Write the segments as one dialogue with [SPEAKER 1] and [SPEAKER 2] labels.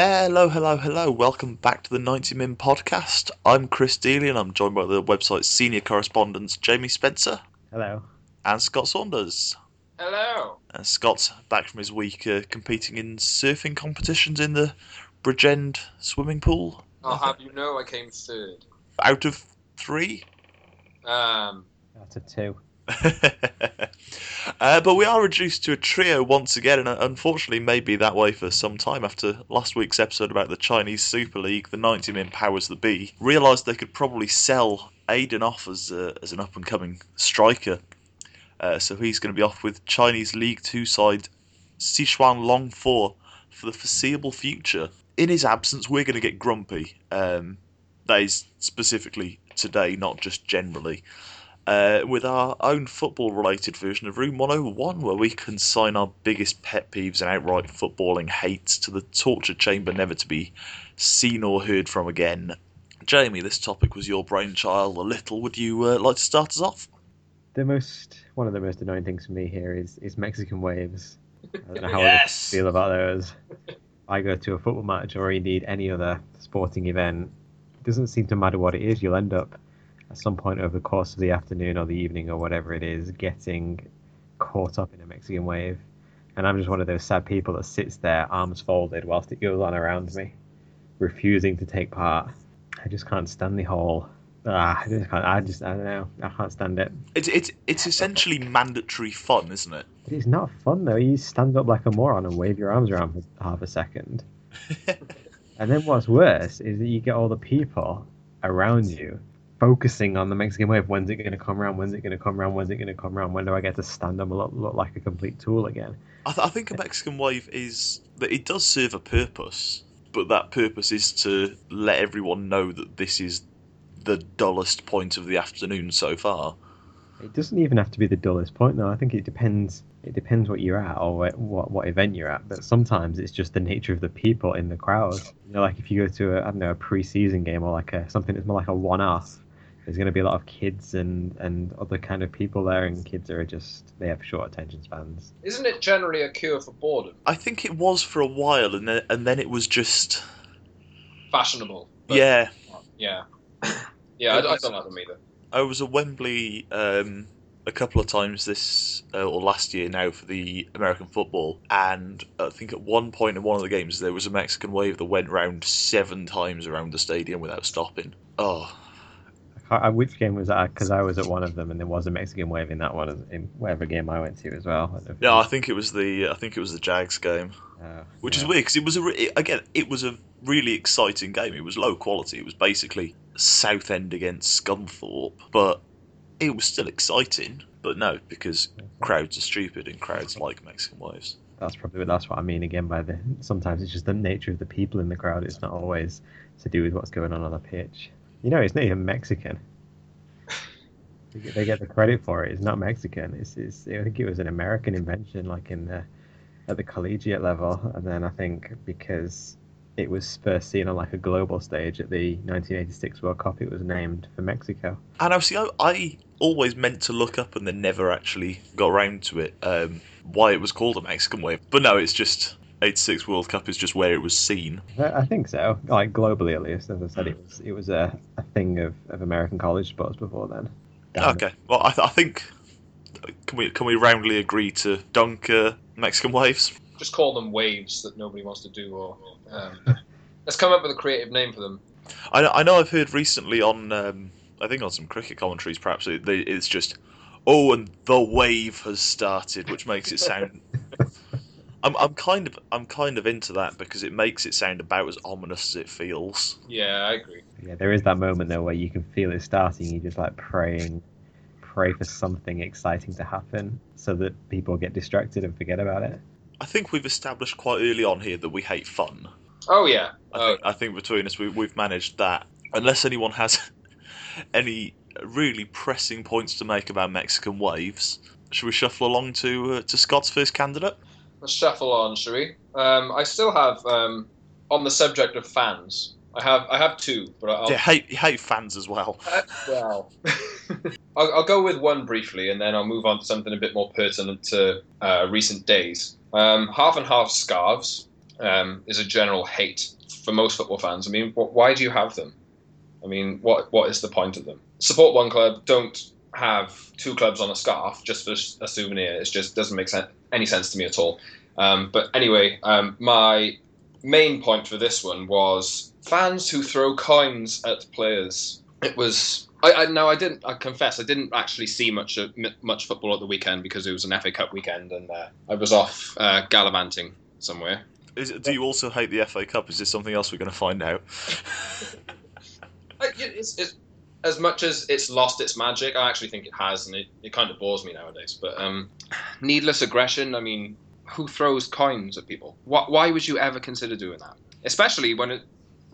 [SPEAKER 1] Hello, hello, hello. Welcome back to the 90 Min podcast. I'm Chris Dealey and I'm joined by the website's senior correspondents Jamie Spencer
[SPEAKER 2] Hello.
[SPEAKER 1] and Scott Saunders.
[SPEAKER 3] Hello.
[SPEAKER 1] And Scott's back from his week uh, competing in surfing competitions in the Bridgend swimming pool.
[SPEAKER 3] I'll have you know I came third.
[SPEAKER 1] Out of three?
[SPEAKER 3] Um,
[SPEAKER 2] Out of two.
[SPEAKER 1] uh, but we are reduced to a trio once again, and unfortunately, may be that way for some time. After last week's episode about the Chinese Super League, the 90 min powers that be realised they could probably sell Aiden off as, uh, as an up and coming striker. Uh, so he's going to be off with Chinese League Two side Sichuan Long Four for the foreseeable future. In his absence, we're going to get grumpy. Um, that is specifically today, not just generally uh, with our own football related version of Room 101, where we consign our biggest pet peeves and outright footballing hates to the torture chamber never to be seen or heard from again. Jamie, this topic was your brainchild a little. Would you uh, like to start us off?
[SPEAKER 2] The most one of the most annoying things for me here is is Mexican waves. I don't know how
[SPEAKER 1] Yes!
[SPEAKER 2] I feel about those. I go to a football match or indeed any other sporting event. It doesn't seem to matter what it is. You'll end up at some point over the course of the afternoon or the evening or whatever it is, getting caught up in a Mexican wave. And I'm just one of those sad people that sits there, arms folded, whilst it goes on around me, refusing to take part. I just can't stand the whole. Ah, I just can't. I just. I don't know. I can't stand it.
[SPEAKER 1] It's, it's, it's essentially mandatory fun, isn't it?
[SPEAKER 2] It's not fun though. You stand up like a moron and wave your arms around for half a second. and then what's worse is that you get all the people around you focusing on the Mexican wave. When's it going to come around? When's it going to come around? When's it going to come around? When do I get to stand up and look, look like a complete tool again?
[SPEAKER 1] I, th- I think a uh, Mexican wave is that it does serve a purpose, but that purpose is to let everyone know that this is the dullest point of the afternoon so far.
[SPEAKER 2] It doesn't even have to be the dullest point though. I think it depends. It depends what you're at or what, what what event you're at. But sometimes it's just the nature of the people in the crowd. You know, like if you go to a I don't know a pre-season game or like a something that's more like a one-off. There's going to be a lot of kids and and other kind of people there, and kids are just they have short attention spans.
[SPEAKER 3] isn't it generally a cure for boredom?
[SPEAKER 1] I think it was for a while, and then and then it was just
[SPEAKER 3] Fashionable. but-
[SPEAKER 1] yeah.
[SPEAKER 3] Yeah. yeah, I, I don't like them either.
[SPEAKER 1] I was at Wembley um, a couple of times this uh, or last year now for the American football, and I think at one point in one of the games there was a Mexican wave that went round seven times around the stadium without stopping. Oh,
[SPEAKER 2] I uh, which game was that? Because I was at one of them, and there was a Mexican wave in that one, in whatever game I went to as well. I don't know if-
[SPEAKER 1] yeah, I think it was the I think it was the Jags game,
[SPEAKER 2] uh,
[SPEAKER 1] which is weird because it was a re- again it was a really exciting game. It was low quality. It was basically Southend against Scunthorpe, but it was still exciting. But no, because crowds are stupid and crowds like Mexican waves.
[SPEAKER 2] That's probably that's what I mean again by the. Sometimes it's just the nature of the people in the crowd. It's not always to do with what's going on on the pitch. You know, it's not even Mexican. They get, they get the credit for it. It's not Mexican. It's, it's I think it was an American invention, like in the at the collegiate level, and then I think because it was first seen on like a global stage at the 1986 World Cup, it was named for Mexico.
[SPEAKER 1] And obviously, I, I always meant to look up and then never actually got around to it. Um, why it was called a Mexican wave, but no, it's just '86 World Cup is just where it was seen.
[SPEAKER 2] I I think so. Like globally, at least. As I said, it was it was a, a thing of, of American college sports before then. Damn it.
[SPEAKER 1] Okay, well, I, I think can we can we roundly agree to dunk uh, Mexican waves?
[SPEAKER 3] Just call them waves that nobody wants to do, or um, let's come up with a creative name for them.
[SPEAKER 1] I know, I know I've heard recently on um, I think on some cricket commentaries perhaps it, they, it's just oh and the wave has started, which makes it sound. I'm, I'm kind of I'm kind of into that because it makes it sound about as ominous as it feels.
[SPEAKER 3] Yeah, I agree.
[SPEAKER 2] Yeah, there is that moment though where you can feel it starting. You're just like praying, pray for something exciting to happen, so that people get distracted and forget about it.
[SPEAKER 1] I think we've established quite early on here that we hate fun.
[SPEAKER 3] Oh yeah.
[SPEAKER 1] I,
[SPEAKER 3] Oh,
[SPEAKER 1] think, I think between us we, we've managed that. Unless anyone has any really pressing points to make about Mexican waves, should we shuffle along to uh, to Scott's first candidate?
[SPEAKER 3] Let's shuffle on, shall we? Um, I still have um, on the subject of fans. I have I have two, but I'll,
[SPEAKER 1] Yeah, hate hate fans as well.
[SPEAKER 3] Uh, well, I'll, I'll go with one briefly, and then I'll move on to something a bit more pertinent to uh, recent days. Um, half and half scarves. um, is a general hate for most football fans. I mean, wh- why do you have them? I mean, what what is the point of them? Support one club. Don't have two clubs on a scarf just for a souvenir. It just doesn't make sen- any sense to me at all. Um, but anyway, um, my main point for this one was fans who throw coins at players. It was. I, I no, I didn't. I confess, I didn't actually see much of, much football at the weekend because it was an FA Cup weekend and uh, I was off uh, gallivanting somewhere.
[SPEAKER 1] Is, do you also hate the FA Cup? Is this something else we're going to find out?
[SPEAKER 3] I, it's, it's, as much as it's lost its magic, I actually think it has, and it, it kind of bores me nowadays. But um, needless aggression. I mean, who throws coins at people? Why, why would you ever consider doing that? Especially when it,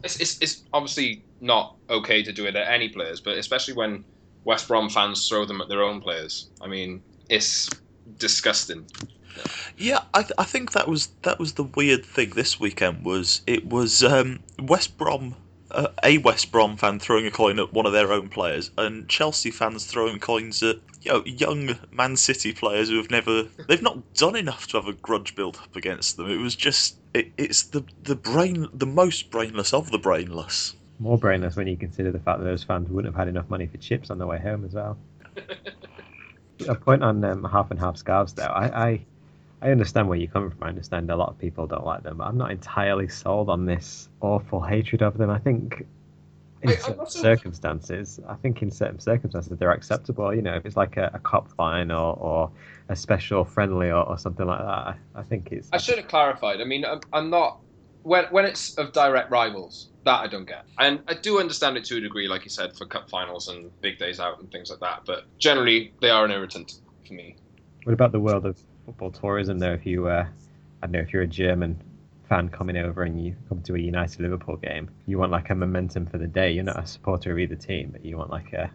[SPEAKER 3] it's, it's, it's obviously not okay to do it at any players, but especially when West Brom fans throw them at their own players. I mean, it's disgusting.
[SPEAKER 1] Yeah, I, th- I think that was that was the weird thing this weekend was it was um, West Brom uh, a West Brom fan throwing a coin at one of their own players, and Chelsea fans throwing coins at you know young Man City players who have never they've not done enough to have a grudge built up against them. It was just it, it's the the brain the most brainless of the brainless.
[SPEAKER 2] More brainless when you consider the fact that those fans wouldn't have had enough money for chips on the way home as well. a point on um, half and half scarves though. I, I I understand where you're coming from. I understand a lot of people don't like them, but I'm not entirely sold on this awful hatred of them. I think in certain circumstances, I think in certain circumstances they're acceptable. You know, if it's like a, a cop fine or, or a special friendly or, or something like that, I, I think it's.
[SPEAKER 3] I should have clarified. I mean, I'm, I'm not when when it's of direct rivals that I don't get, and I do understand it to a degree, like you said, for cup finals and big days out and things like that. But generally, they are an irritant for me.
[SPEAKER 2] What about the world of football tourism, though? If you, uh, I don't know, if you're a German fan coming over and you come to a United Liverpool game, you want like a momentum for the day. You're not a supporter of either team, but you want like a.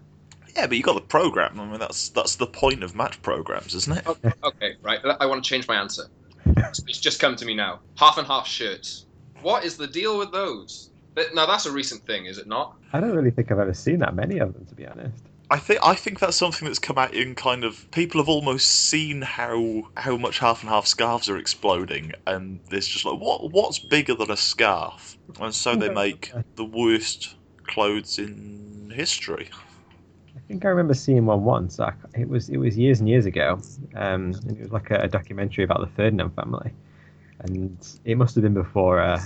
[SPEAKER 1] Yeah, but you got the program. I mean, that's that's the point of match programs, isn't it?
[SPEAKER 3] Okay, right. I want to change my answer. It's it's just come to me now. Half and half shirts. What is the deal with those? Now that's a recent thing, is it not?
[SPEAKER 2] I don't really think I've ever seen that many of them, to be honest.
[SPEAKER 1] I think I think that's something that's come out in kind of people have almost seen how how much half and half scarves are exploding, and it's just like what what's bigger than a scarf, and so they make the worst clothes in history.
[SPEAKER 2] I think I remember seeing one once. It was it was years and years ago, um, and it was like a, a documentary about the Ferdinand family, and it must have been before uh,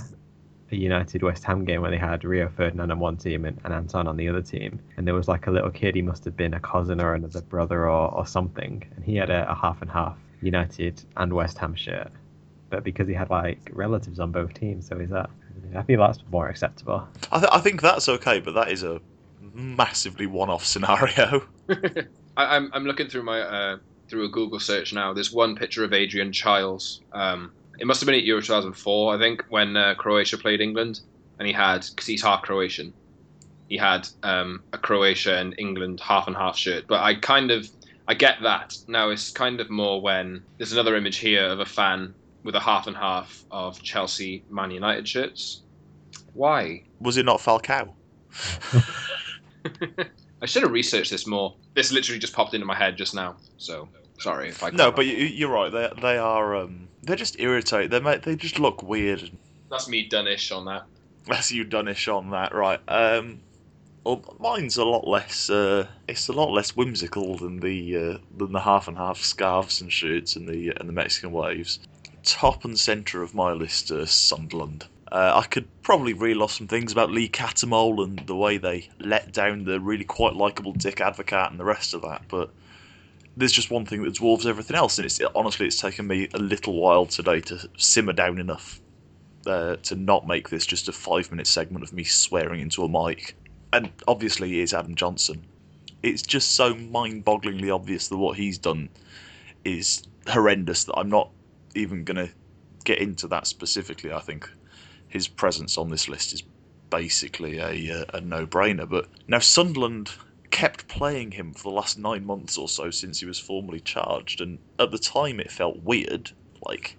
[SPEAKER 2] a United West Ham game where they had Rio Ferdinand on one team and, and Anton on the other team, and there was like a little kid. He must have been a cousin or another brother or, or something, and he had a, a half and half United and West Ham shirt, but because he had like relatives on both teams, so is that. I feel that's more acceptable.
[SPEAKER 1] I, th- I think that's okay, but that is a massively one-off scenario.
[SPEAKER 3] I, I'm I'm looking through my uh, through a Google search now. There's one picture of Adrian Chiles. Um, it must have been at Euro 2004, I think, when uh, Croatia played England, and he had because he's half Croatian. He had um, a Croatia and England half and half shirt, but I kind of I get that now. It's kind of more when there's another image here of a fan with a half and half of Chelsea Man United shirts. Why?
[SPEAKER 1] Was it not Falcao?
[SPEAKER 3] I should have researched this more. This literally just popped into my head just now. So sorry if I
[SPEAKER 1] No, but you, you're right. They they are um, they're just irritating. They make, they just look weird.
[SPEAKER 3] that's me done-ish on that.
[SPEAKER 1] That's you donish on that, right? Um, well, mine's a lot less. Uh, it's a lot less whimsical than the uh, than the half and half scarves and shirts and the and the Mexican waves. Top and centre of my list, uh, Sunderland. Uh, I could probably reel off some things about Lee Cattermole and the way they let down the really quite likable Dick Advocaat and the rest of that, but there's just one thing that dwarfs everything else, and it's honestly it's taken me a little while today to simmer down enough uh, to not make this just a five minute segment of me swearing into a mic. And obviously, it is Adam Johnson. It's just so mind bogglingly obvious that what he's done is horrendous that I'm not even going to get into that specifically. I think his presence on this list is basically a, uh, a no brainer. But now, Sunderland kept playing him for the last nine months or so since he was formally charged, and at the time it felt weird. Like,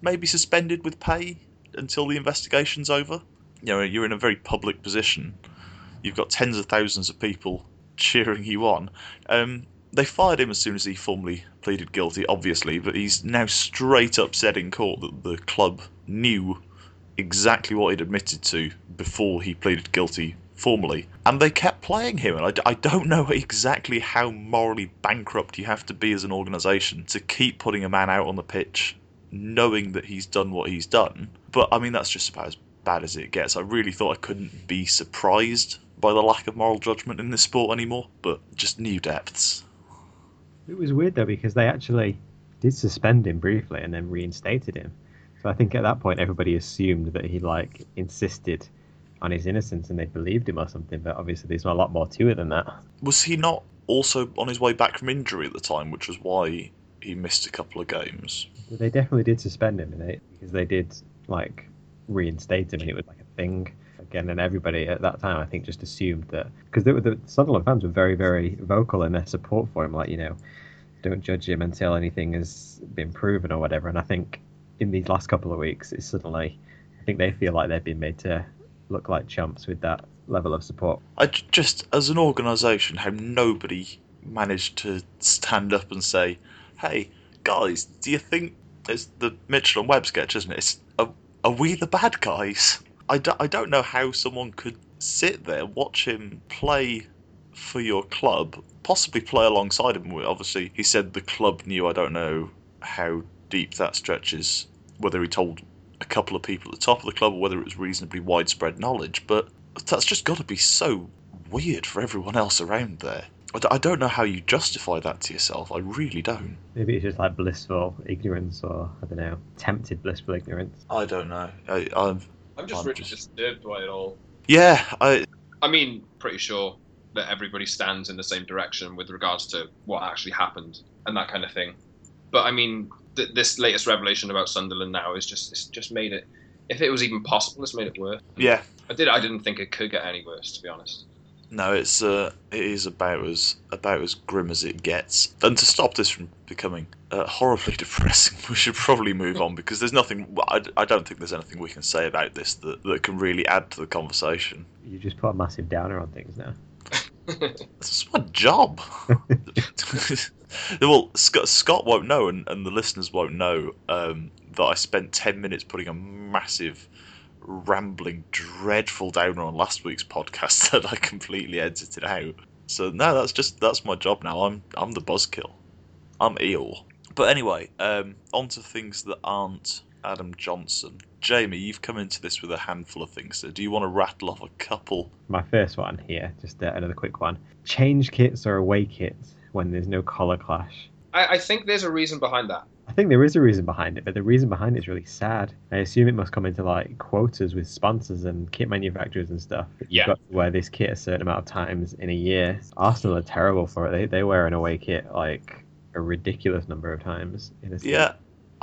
[SPEAKER 1] maybe suspended with pay until the investigation's over. You know, you're in a very public position. You've got tens of thousands of people cheering you on. Um, they fired him as soon as he formally pleaded guilty, obviously, but he's now straight up said in court that the club knew exactly what he'd admitted to before he pleaded guilty formally. And they kept playing him. And I don't know exactly how morally bankrupt you have to be as an organisation to keep putting a man out on the pitch knowing that he's done what he's done. But I mean, that's just about as bad as it gets. I really thought I couldn't be surprised by the lack of moral judgment in this sport anymore, but just new depths.
[SPEAKER 2] It was weird though because they actually did suspend him briefly and then reinstated him. So I think at that point everybody assumed that he like insisted on his innocence and they believed him or something. But obviously there's a lot more to it than that.
[SPEAKER 1] Was he not also on his way back from injury at the time, which was why he missed a couple of games?
[SPEAKER 2] They definitely did suspend him in it because they did like reinstate him and it was like a thing again. And everybody at that time I think just assumed that because the, the Sunderland fans were very very vocal in their support for him, like you know, don't judge him until anything has been proven or whatever. And I think in these last couple of weeks, it's suddenly I think they feel like they've been made to look like chumps with that level of support.
[SPEAKER 1] I just, as an organisation, how nobody managed to stand up and say, "Hey, guys, do you think it's the Mitchell and Webb sketch, isn't it? It's, are, are we the bad guys?" I, do, I don't know how someone could sit there, watch him play for your club, possibly play alongside him. Obviously, he said the club knew. I don't know how deep that stretches, whether he told a couple of people at the top of the club or whether it was reasonably widespread knowledge, but that's just got to be so weird for everyone else around there. I d- I don't know how you justify that to yourself. I really don't.
[SPEAKER 2] Maybe it's just like blissful ignorance or I don't know, tempted blissful ignorance.
[SPEAKER 1] I don't know. I, I'm,
[SPEAKER 3] I'm just
[SPEAKER 1] I'm
[SPEAKER 3] really
[SPEAKER 1] just-
[SPEAKER 3] disturbed by it all.
[SPEAKER 1] yeah, I,
[SPEAKER 3] I mean, pretty sure that everybody stands in the same direction with regards to what actually happened and that kind of thing. But I mean, th- this latest revelation about Sunderland now is just it's just made it. If it was even possible, it's made it worse.
[SPEAKER 1] yeah.
[SPEAKER 3] I did. I didn't think it could get any worse, to be honest.
[SPEAKER 1] No, it's uh, it is about as about as grim as it gets. And to stop this from becoming uh, horribly depressing, we should probably move on because there's nothing. I, I don't think there's anything we can say about this that, that can really add to the conversation.
[SPEAKER 2] You just put a massive downer on things now.
[SPEAKER 1] It's my job. well, Scott, Scott won't know, and, and the listeners won't know um, that I spent ten minutes putting a massive, rambling, dreadful downer on last week's podcast that I completely edited out. So no, that's just that's my job now. I'm I'm the buzzkill. I'm Eel. But anyway, um, on to things that aren't Adam Johnson. Jamie, you've come into this with a handful of things. So do you want to rattle off a couple?
[SPEAKER 2] My first one here, just uh, another quick one. Change kits or away kits when there's no color clash.
[SPEAKER 3] I, I think there's a reason behind that.
[SPEAKER 2] I think there is a reason behind it, but the reason behind it is really sad. I assume it must come into like quotas with sponsors and kit manufacturers and stuff.
[SPEAKER 3] Yeah.
[SPEAKER 2] You've got to wear this kit a certain amount of times in a year. Arsenal are terrible for it. They they wear an away kit like a ridiculous number of times in a season.
[SPEAKER 1] Yeah,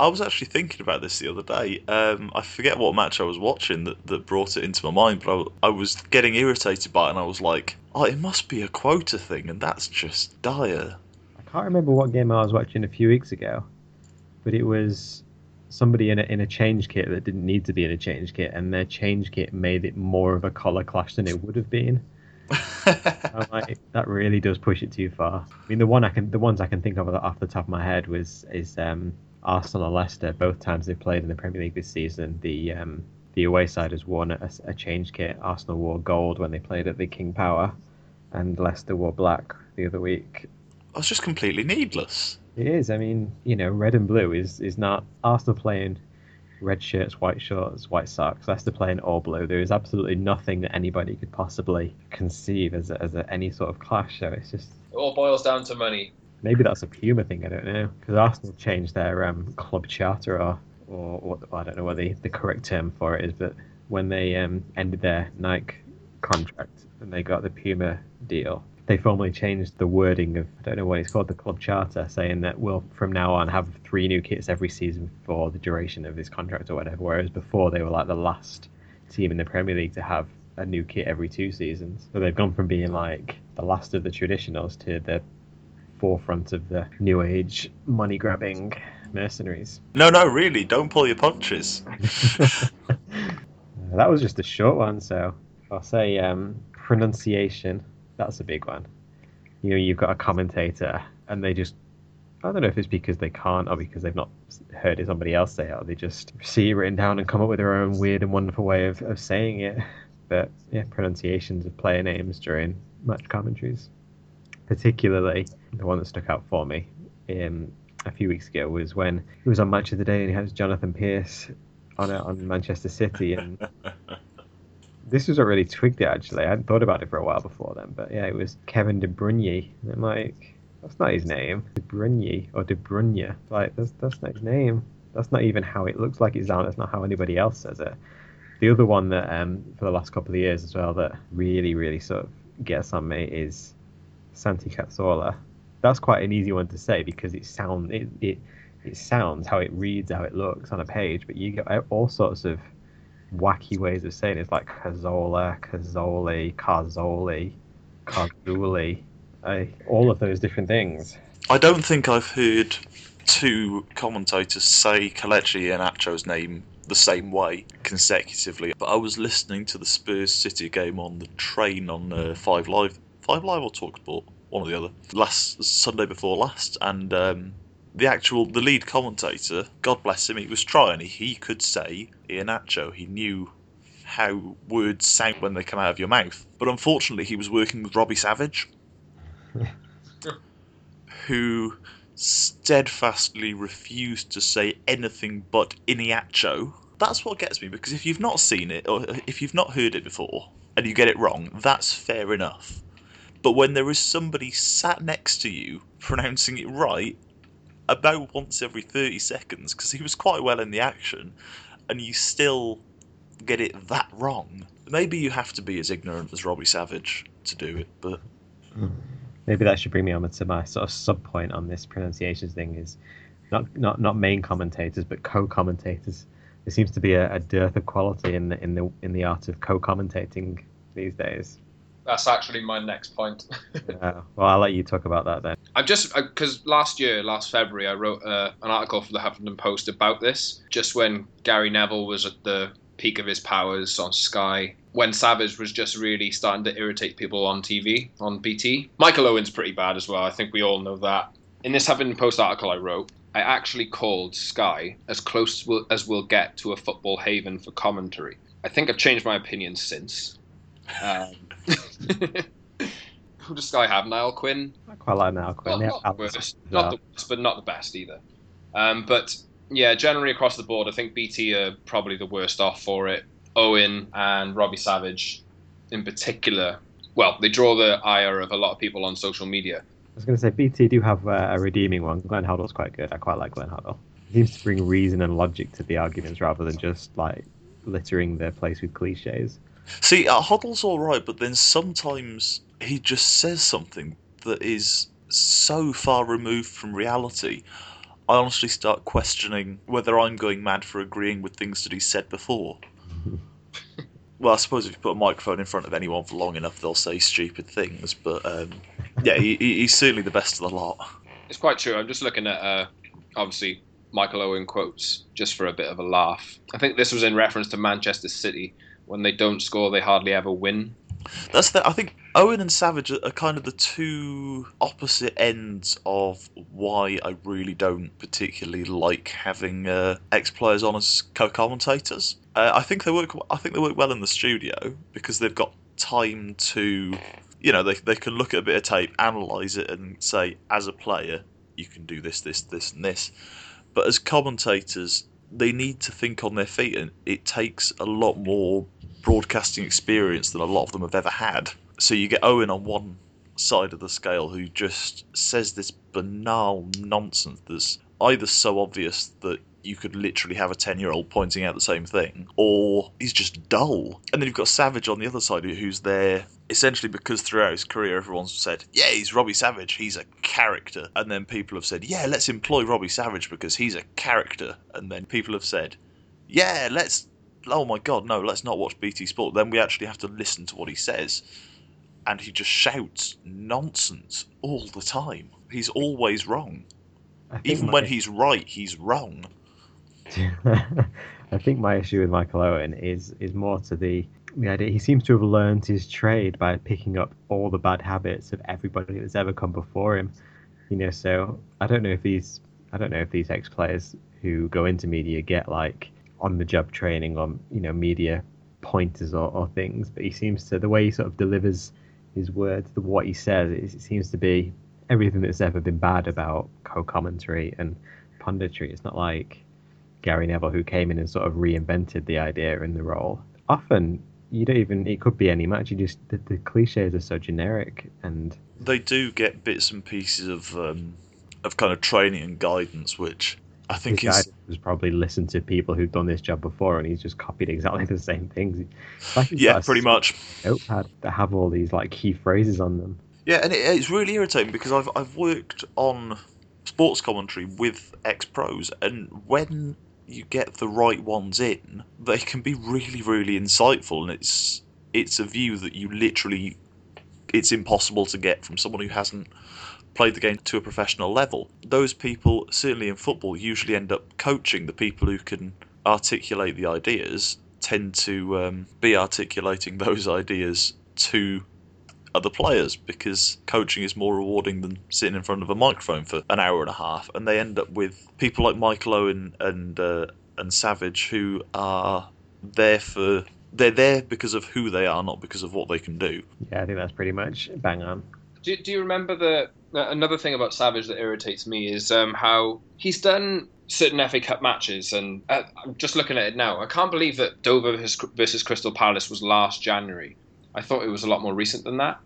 [SPEAKER 1] I was actually thinking about this the other day. Um, I forget what match I was watching that, that brought it into my mind, but I, I was getting irritated by it, and I was like, "Oh, it must be a quota thing," and that's just dire.
[SPEAKER 2] I can't remember what game I was watching a few weeks ago, but it was somebody in a in a change kit that didn't need to be in a change kit, and their change kit made it more of a collar clash than it would have been. Like, that really does push it too far. I mean, the one I can, the ones I can think of off the top of my head was is um, Arsenal and Leicester. Both times they've played in the Premier League this season, the um, the away side has worn a, a change kit. Arsenal wore gold when they played at the King Power, and Leicester wore black the other week.
[SPEAKER 1] That's just completely needless.
[SPEAKER 2] It is. I mean, you know, red and blue is is not Arsenal playing red shirts, white shorts, white socks. Leicester playing all blue. There is absolutely nothing that anybody could possibly conceive as a, as a, any sort of clash. So it's just
[SPEAKER 3] It all boils down to money.
[SPEAKER 2] Maybe that's a Puma thing. I don't know because Arsenal changed their um, club charter or or what I don't know what the, the correct term for it is, but when they um, ended their Nike contract and they got the Puma deal, they formally changed the wording of I don't know what it's called the club charter, saying that we'll from now on have three new kits every season for the duration of this contract or whatever. Whereas before they were like the last team in the Premier League to have a new kit every two seasons. So they've gone from being like the last of the traditionals to the forefront of the new age money grabbing mercenaries.
[SPEAKER 1] No, no, really, don't pull your punches.
[SPEAKER 2] that was just a short one, so I'll say um, pronunciation. That's a big one. You know, you've got a commentator, and they just I don't know if it's because they can't or because they've not heard somebody else say it, or they just see it written down and come up with their own weird and wonderful way of, of saying it. But yeah, pronunciations of player names during match commentaries, particularly the one that stuck out for me um, a few weeks ago was when he was on Match of the Day and he had Jonathan Pearce on it on Manchester City and. this was what really twigged it actually. I hadn't thought about it for a while before then, but yeah, it was Kevin De Bruyne. And I'm like, that's not his name. De Bruyne or De Bruyne. Like that's that's not his name. That's not even how it looks like it sounds. That's not how anybody else says it. The other one that um, for the last couple of years as well that really really sort of gets on me is Santi Cazorla. That's quite an easy one to say because it sound it, it it sounds how it reads, how it looks on a page, but you get all sorts of wacky ways of saying it. It's like Cazola, Cazoli, Carzoli, Carzuli all of those different things.
[SPEAKER 1] I don't think I've heard two commentators say Kelechi Iheanacho's name the same way consecutively. But I was listening to the Spurs City game on the train on uh, Five Live, Five Live or Talksport, one or the other, last Sunday before last, and um, the actual the lead commentator, God bless him, he was trying. He, he could say Iheanacho. He knew how words sound when they come out of your mouth. But unfortunately, he was working with Robbie Savage, who steadfastly refused to say anything but Iniacho. That's what gets me because if you've not seen it or if you've not heard it before and you get it wrong, that's fair enough. But when there is somebody sat next to you pronouncing it right about once every 30 seconds, because he was quite well in the action, and you still get it that wrong, maybe you have to be as ignorant as Robbie Savage to do it, but.
[SPEAKER 2] Maybe that should bring me on to my sort of sub point on this pronunciation thing is not not not main commentators but co-commentators. There seems to be a, a dearth of quality in the in the in the art of co-commentating these days.
[SPEAKER 3] That's actually my next point.
[SPEAKER 2] yeah. Well, I'll let you talk about that then.
[SPEAKER 3] I'm just because last year, last February, I wrote uh, an article for the Huffington Post about this. Just when Gary Neville was at the peak of his powers on Sky, when Savage was just really starting to irritate people on TV, on BT. Michael Owen's pretty bad as well. I think we all know that. In this Huffington Post article I wrote, I actually called Sky as close as we'll get to a football haven for commentary. I think I've changed my opinion since. Um, who does Sky have? Niall Quinn?
[SPEAKER 2] I quite like Niall Quinn.
[SPEAKER 3] Well, not, the worst, not the worst, but not the best either. Um, but yeah, generally across the board, I think BT are probably the worst off for it. Owen and Robbie Savage, in particular, well, they draw the ire of a lot of people on social media.
[SPEAKER 2] I was going to say BT do have uh, a redeeming one. Glenn Hoddle's quite good. I quite like Glenn Hoddle. He seems to bring reason and logic to the arguments rather than just like littering their place with cliches.
[SPEAKER 1] See, uh, Hoddle's all right, but then sometimes he just says something that is so far removed from reality. I honestly start questioning whether I'm going mad for agreeing with things that he said before. well, I suppose if you put a microphone in front of anyone for long enough, they'll say stupid things. But um, yeah, he, he's certainly the best of the lot.
[SPEAKER 3] It's quite true. I'm just looking at uh, obviously Michael Owen quotes just for a bit of a laugh. I think this was in reference to Manchester City. When they don't score, they hardly ever win.
[SPEAKER 1] That's the. I think Owen and Savage are kind of the two opposite ends of why I really don't particularly like having uh, ex players on as co-commentators. Uh, I think they work. I think they work well in the studio because they've got time to, you know, they they can look at a bit of tape, analyze it, and say, as a player, you can do this, this, this, and this. But as commentators, they need to think on their feet, and it takes a lot more broadcasting experience than a lot of them have ever had. So you get Owen on one side of the scale who just says this banal nonsense that's either so obvious that you could literally have a 10 year old pointing out the same thing, or he's just dull. And then you've got Savage on the other side who's there essentially because throughout his career everyone's said, yeah, he's Robbie Savage, he's a character. And then people have said, yeah, let's employ Robbie Savage because he's a character. And then people have said, yeah, let's, oh my god, no, let's not watch BT Sport. Then we actually have to listen to what he says. And he just shouts nonsense all the time. He's always wrong. Even my... when he's right, he's wrong.
[SPEAKER 2] I think my issue with Michael Owen is is more to the the idea he seems to have learned his trade by picking up all the bad habits of everybody that's ever come before him. You know, so I don't know if these I don't know if these ex players who go into media get like on the job training on you know media pointers or, or things, but he seems to the way he sort of delivers his words, the what he says, it, it seems to be everything that's ever been bad about co-commentary and punditry. It's not like Gary Neville who came in and sort of reinvented the idea in the role. Often you don't even it could be any match. You just the, the cliches are so generic and
[SPEAKER 1] They do get bits and pieces of um, of kind of training and guidance, which I think is
[SPEAKER 2] was probably listened to people who've done this job before and he's just copied exactly the same things. Like
[SPEAKER 1] yeah, pretty much.
[SPEAKER 2] notepad that have all these like key phrases on them.
[SPEAKER 1] Yeah, and it, it's really irritating because I've I've worked on sports commentary with ex pros, and when you get the right ones in, they can be really really insightful, and it's it's a view that you literally it's impossible to get from someone who hasn't played the game to a professional level. Those people, certainly in football, usually end up coaching the people who can articulate the ideas. Tend to um, be articulating those ideas to other players because coaching is more rewarding than sitting in front of a microphone for an hour and a half, and they end up with people like Michael Owen and uh, and Savage who are there for they're there because of who they are, not because of what they can do.
[SPEAKER 2] Yeah, I think that's pretty much bang on.
[SPEAKER 3] Do, do you remember the another thing about Savage that irritates me is um, how he's done certain FA Cup matches, and uh, I'm just looking at it now. I can't believe that Dover versus Crystal Palace was last January. I thought it was a lot more recent than that.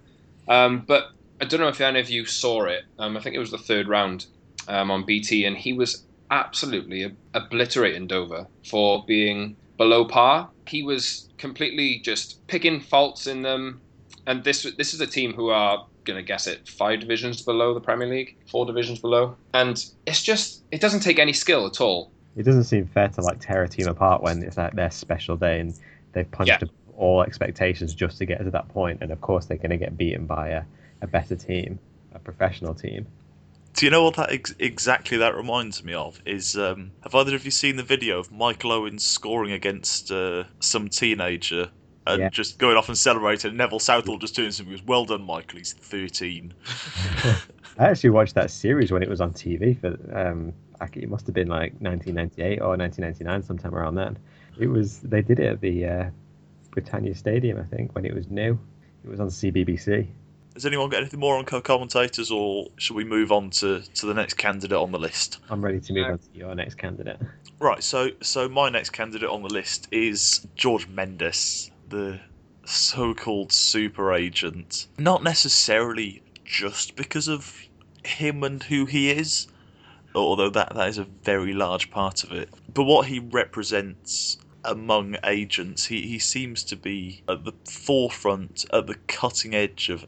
[SPEAKER 3] Um, but I don't know if any of you saw it. Um, I think it was the third round um, on BT, and he was absolutely obliterating Dover for being below par. He was completely just picking faults in them. And this this is a team who are going to guess it five divisions below the Premier League, four divisions below, and it's just it doesn't take any skill at all.
[SPEAKER 2] It doesn't seem fair to like tear a team apart when it's like their special day and they've punched
[SPEAKER 3] Yeah.
[SPEAKER 2] above all expectations just to get to that point, and of course they're going to get beaten by a, a better team, a professional team.
[SPEAKER 1] Do you know what that ex- exactly that reminds me of? Is um, have either of you seen the video of Michael Owen scoring against uh, some teenager and
[SPEAKER 2] Yeah.
[SPEAKER 1] just going off and celebrating? And Neville Southall just doing something. Goes, "Well done, Michael. He's 13."
[SPEAKER 2] I actually watched that series when it was on TV for um, it must have been like 1998 or 1999, sometime around then. It was they did it at the uh, Britannia Stadium, I think, when it was new. It was on CBBC.
[SPEAKER 1] Has anyone got anything more on co-commentators, or should we move on to, to the next candidate on the list?
[SPEAKER 2] I'm ready to move on to your next candidate.
[SPEAKER 1] Right. So so my next candidate on the list is George Mendes, the so-called super agent. Not necessarily just because of him and who he is, although that that is a very large part of it. But what he represents among agents, he, he seems to be at the forefront, at the cutting edge of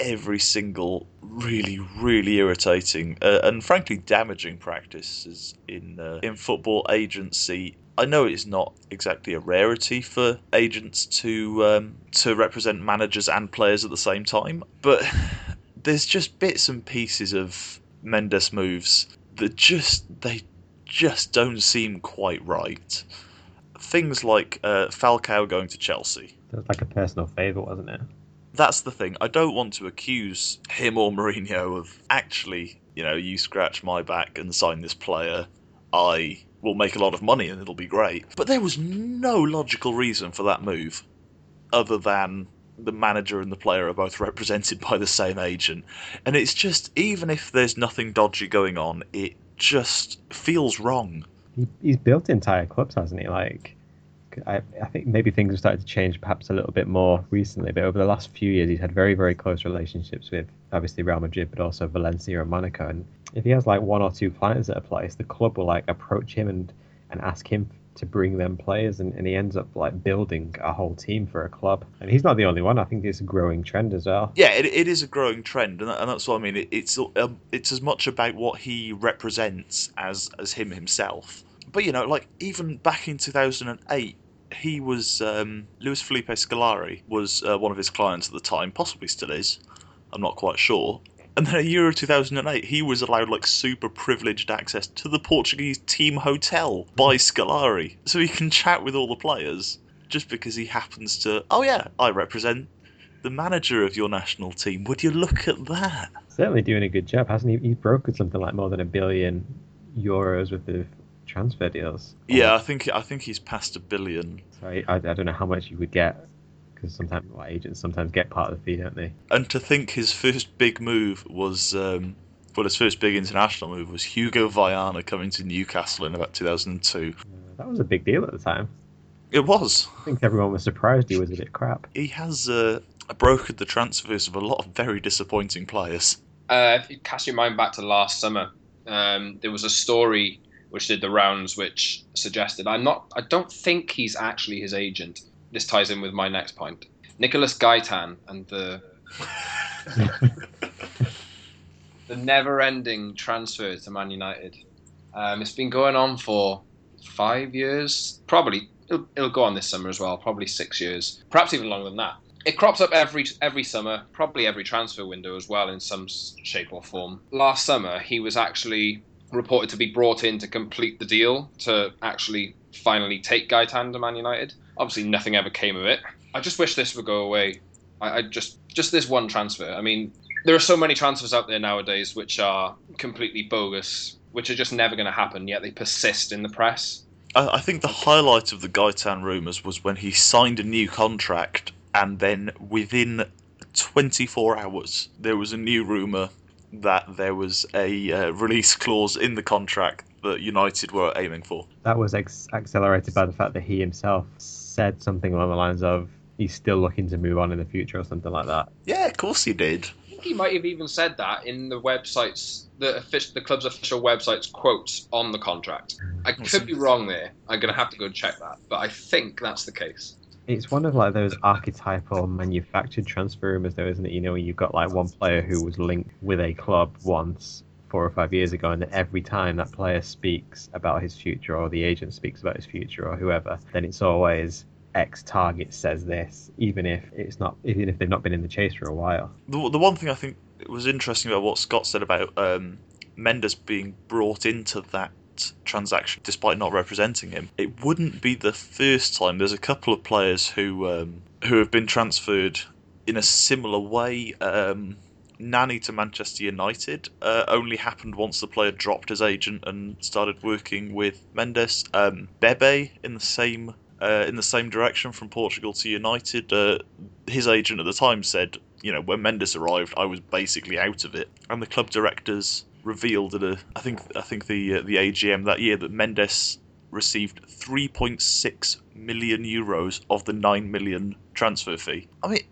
[SPEAKER 1] every single really, really irritating uh, and frankly damaging practices in uh, in football agency. I know it's not exactly a rarity for agents to um, to represent managers and players at the same time, but there's just bits and pieces of Mendes moves that just they just don't seem quite right. Things like uh, Falcao going to Chelsea.
[SPEAKER 2] Was like a personal favourite, wasn't it?
[SPEAKER 1] That's the thing. I don't want to accuse him or Mourinho of actually, you know, you scratch my back and sign this player, I will make a lot of money and it'll be great. But there was no logical reason for that move other than the manager and the player are both represented by the same agent. And it's just, even if there's nothing dodgy going on, it just feels wrong.
[SPEAKER 2] He, he's built entire clubs, hasn't he? Like, I, I think maybe things have started to change perhaps a little bit more recently, but over the last few years, he's had very, very close relationships with obviously Real Madrid, but also Valencia and Monaco. And if he has like one or two clients at a place, the club will like approach him and, and ask him to bring them players, and, and he ends up like building a whole team for a club. And he's not the only one. I think it's a growing trend as well.
[SPEAKER 1] Yeah, it, it is a growing trend, and, that- and that's what I mean. It, it's um, it's as much about what he represents as as him himself. But you know, like even back in two thousand and eight, he was um, Luis Felipe Scolari was uh, one of his clients at the time, possibly still is. I'm not quite sure. And then a year of 2008, he was allowed like super privileged access to the Portuguese team hotel by Scolari, so he can chat with all the players just because he happens to. Oh yeah, I represent the manager of your national team. Would you look at that?
[SPEAKER 2] Certainly doing a good job, hasn't he? He's brokered something like more than a billion euros with the transfer deals.
[SPEAKER 1] Yeah, I think I think he's past a billion.
[SPEAKER 2] So I, I, I don't know how much you would get because sometimes like, agents sometimes get part of the fee, don't they?
[SPEAKER 1] And to think his first big move was, um, well, his first big international move was Hugo Viana coming to Newcastle in about 2002.
[SPEAKER 2] Uh, that was a big deal at the time.
[SPEAKER 1] It was.
[SPEAKER 2] I think everyone was surprised he was a bit crap.
[SPEAKER 1] He has uh, brokered the transfers of a lot of very disappointing players.
[SPEAKER 3] Uh, if you cast your mind back to last summer, um, there was a story which did the rounds, which suggested I'm not. I don't think he's actually his agent. This ties in with my next point. Nicolas Gaitan and the the never-ending transfer to Man United. Um, it's been going on for five years, probably. It'll, it'll go on this summer as well, probably six years, perhaps even longer than that. It crops up every every summer, probably every transfer window as well, in some shape or form. Last summer, he was actually reported to be brought in to complete the deal to actually finally take Gaitan to Man United. Obviously, nothing ever came of it. I just wish this would go away. I, I just just this one transfer. I mean, there are so many transfers out there nowadays which are completely bogus, which are just never going to happen. Yet they persist in the press.
[SPEAKER 1] I, I think the highlight of the Gaitan rumours was when he signed a new contract, and then within 24 hours, there was a new rumour that there was a uh, release clause in the contract that United were aiming for.
[SPEAKER 2] That was ex- accelerated by the fact that he himself said something along the lines of he's still looking to move on in the future or something like that.
[SPEAKER 1] Yeah, of course he did.
[SPEAKER 3] I think he might have even said that in the websites, the official, the club's official website's quotes on the contract. I hmm. could be wrong there. I'm going to have to go and check that, but I think that's the case.
[SPEAKER 2] It's one of like those archetypal manufactured transfer rumors, though, isn't it? You know, you've got like one player who was linked with a club once four or five years ago, and then every time that player speaks about his future, or the agent speaks about his future, or whoever, then it's always X target says this, even if it's not, even if they've not been in the chase for a while.
[SPEAKER 1] The, the one thing I think was interesting about what Scott said about um, Mendes being brought into that transaction despite not representing him, it wouldn't be the first time. There's a couple of players who um, who have been transferred in a similar way. Um, Nani to Manchester United uh, only happened once the player dropped his agent and started working with Mendes. Um, Bebe in the same uh, in the same direction from Portugal to United. Uh, his agent at the time said, you know, when Mendes arrived, I was basically out of it, and the club directors revealed at a, I think I think the uh, the AGM that year that Mendes received 3.6 million euros of the 9 million transfer fee. I mean,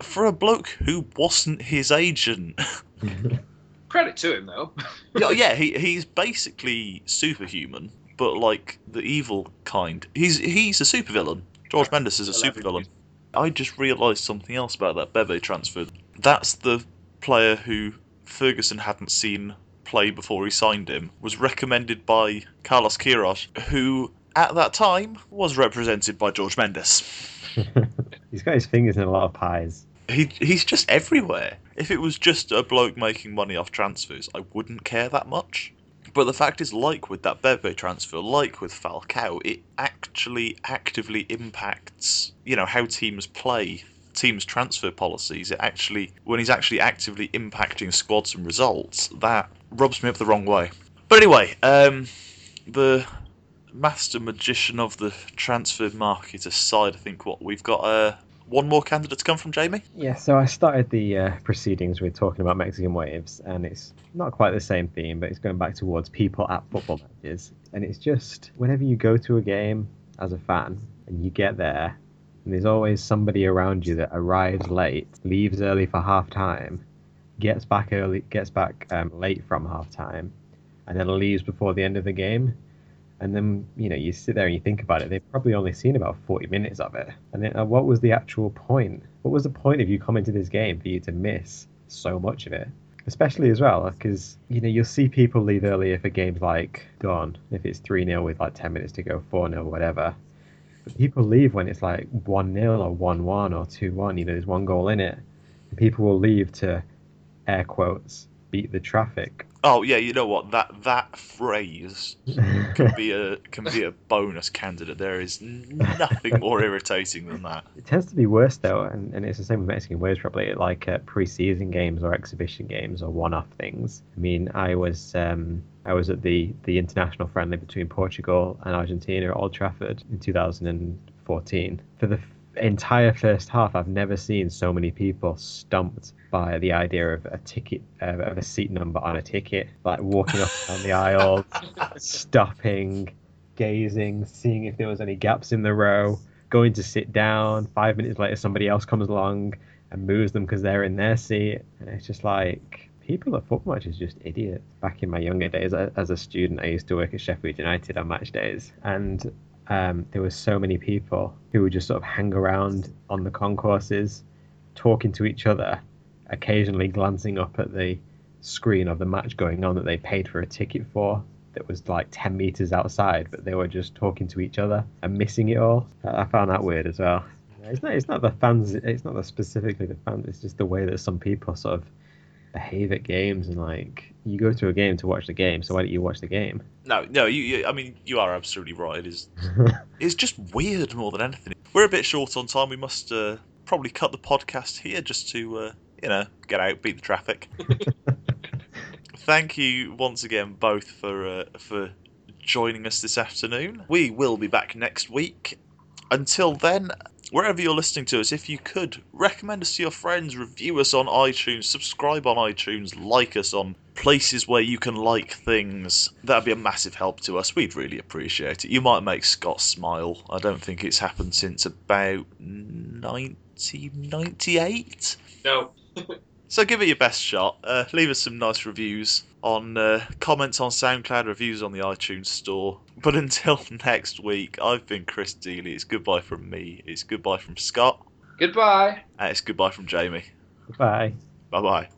[SPEAKER 1] for a bloke who wasn't his agent.
[SPEAKER 3] Credit to him though.
[SPEAKER 1] yeah, oh, yeah, he he's basically superhuman, but like the evil kind. He's he's a supervillain. George Mendes is a supervillain. I just realised something else about that Bebe transfer. That's the player who Ferguson hadn't seen play before he signed him. Was recommended by Carlos Queiroz, who at that time was represented by George Mendes.
[SPEAKER 2] He's got his fingers in a lot of pies.
[SPEAKER 1] He he's just everywhere. If it was just a bloke making money off transfers, I wouldn't care that much. But the fact is, like with that Bebe transfer, like with Falcao, it actually actively impacts, you know, how teams play, teams' transfer policies. It actually, when he's actually actively impacting squads and results, that rubs me up the wrong way. But anyway, um, the master magician of the transfer market aside, I think what we've got uh, one more candidate to come from Jamie.
[SPEAKER 2] Yeah, so I started the uh, proceedings with talking about Mexican waves, and it's not quite the same theme, but it's going back towards people at football matches. And it's just whenever you go to a game as a fan and you get there, and there's always somebody around you that arrives late, leaves early for half time, gets back early, gets back um, late from half time, and then leaves before the end of the game and then you know you sit there and you think about it they've probably only seen about 40 minutes of it. And then uh, what was the actual point? What was the point of you coming to this game for you to miss so much of it? Especially as well because you know you'll see people leave early if a game's like gone if it's 3-0 with like 10 minutes to go 4-0 whatever. But people leave when it's like 1-0 or 1-1 or 2-1 you know there's one goal in it. People will leave to air quotes beat the traffic.
[SPEAKER 1] Oh yeah, you know what? That that phrase can be a can be a bonus candidate. There is nothing more irritating than that.
[SPEAKER 2] It tends to be worse though, and, and it's the same with Mexican ways probably, like uh, pre-season games or exhibition games or one-off things. I mean, I was um, I was at the the international friendly between Portugal and Argentina at Old Trafford in 2014. For the entire first half, I've never seen so many people stumped by the idea of a ticket uh, of a seat number on a ticket, like walking up and down the aisle, stopping, gazing, seeing if there was any gaps in the row, going to sit down. Five minutes later, somebody else comes along and moves them because they're in their seat, and it's just like people at football matches just idiots. Back in my younger days, as a student, I used to work at Sheffield United on match days, and um, there were so many people who would just sort of hang around on the concourses, talking to each other, occasionally glancing up at the screen of the match going on that they paid for a ticket for. That was like 10 meters outside, but they were just talking to each other and missing it all. I found that weird as well. It's not, it's not the fans, it's not the specifically the fans, it's just the way that some people sort of behave at games and like you go to a game to watch the game, so why don't you watch the game?
[SPEAKER 1] No, no, you, you I mean, you are absolutely right. It is it's just weird more than anything. We're a bit short on time. We must uh, probably cut the podcast here just to uh, you know get out, beat the traffic. Thank you once again both for uh, for joining us this afternoon. We will be back next week. Until then, wherever you're listening to us, if you could recommend us to your friends, review us on iTunes, subscribe on iTunes, like us on places where you can like things, that'd be a massive help to us. We'd really appreciate it. You might make Scott smile. I don't think it's happened since about 1998.
[SPEAKER 3] No.
[SPEAKER 1] So give it your best shot. Uh, leave us some nice reviews on uh, comments on SoundCloud, reviews on the iTunes store. But until next week, I've been Chris Dealey. It's goodbye from me. It's goodbye from Scott.
[SPEAKER 3] Goodbye.
[SPEAKER 1] And it's goodbye from Jamie.
[SPEAKER 2] Bye.
[SPEAKER 1] Bye bye.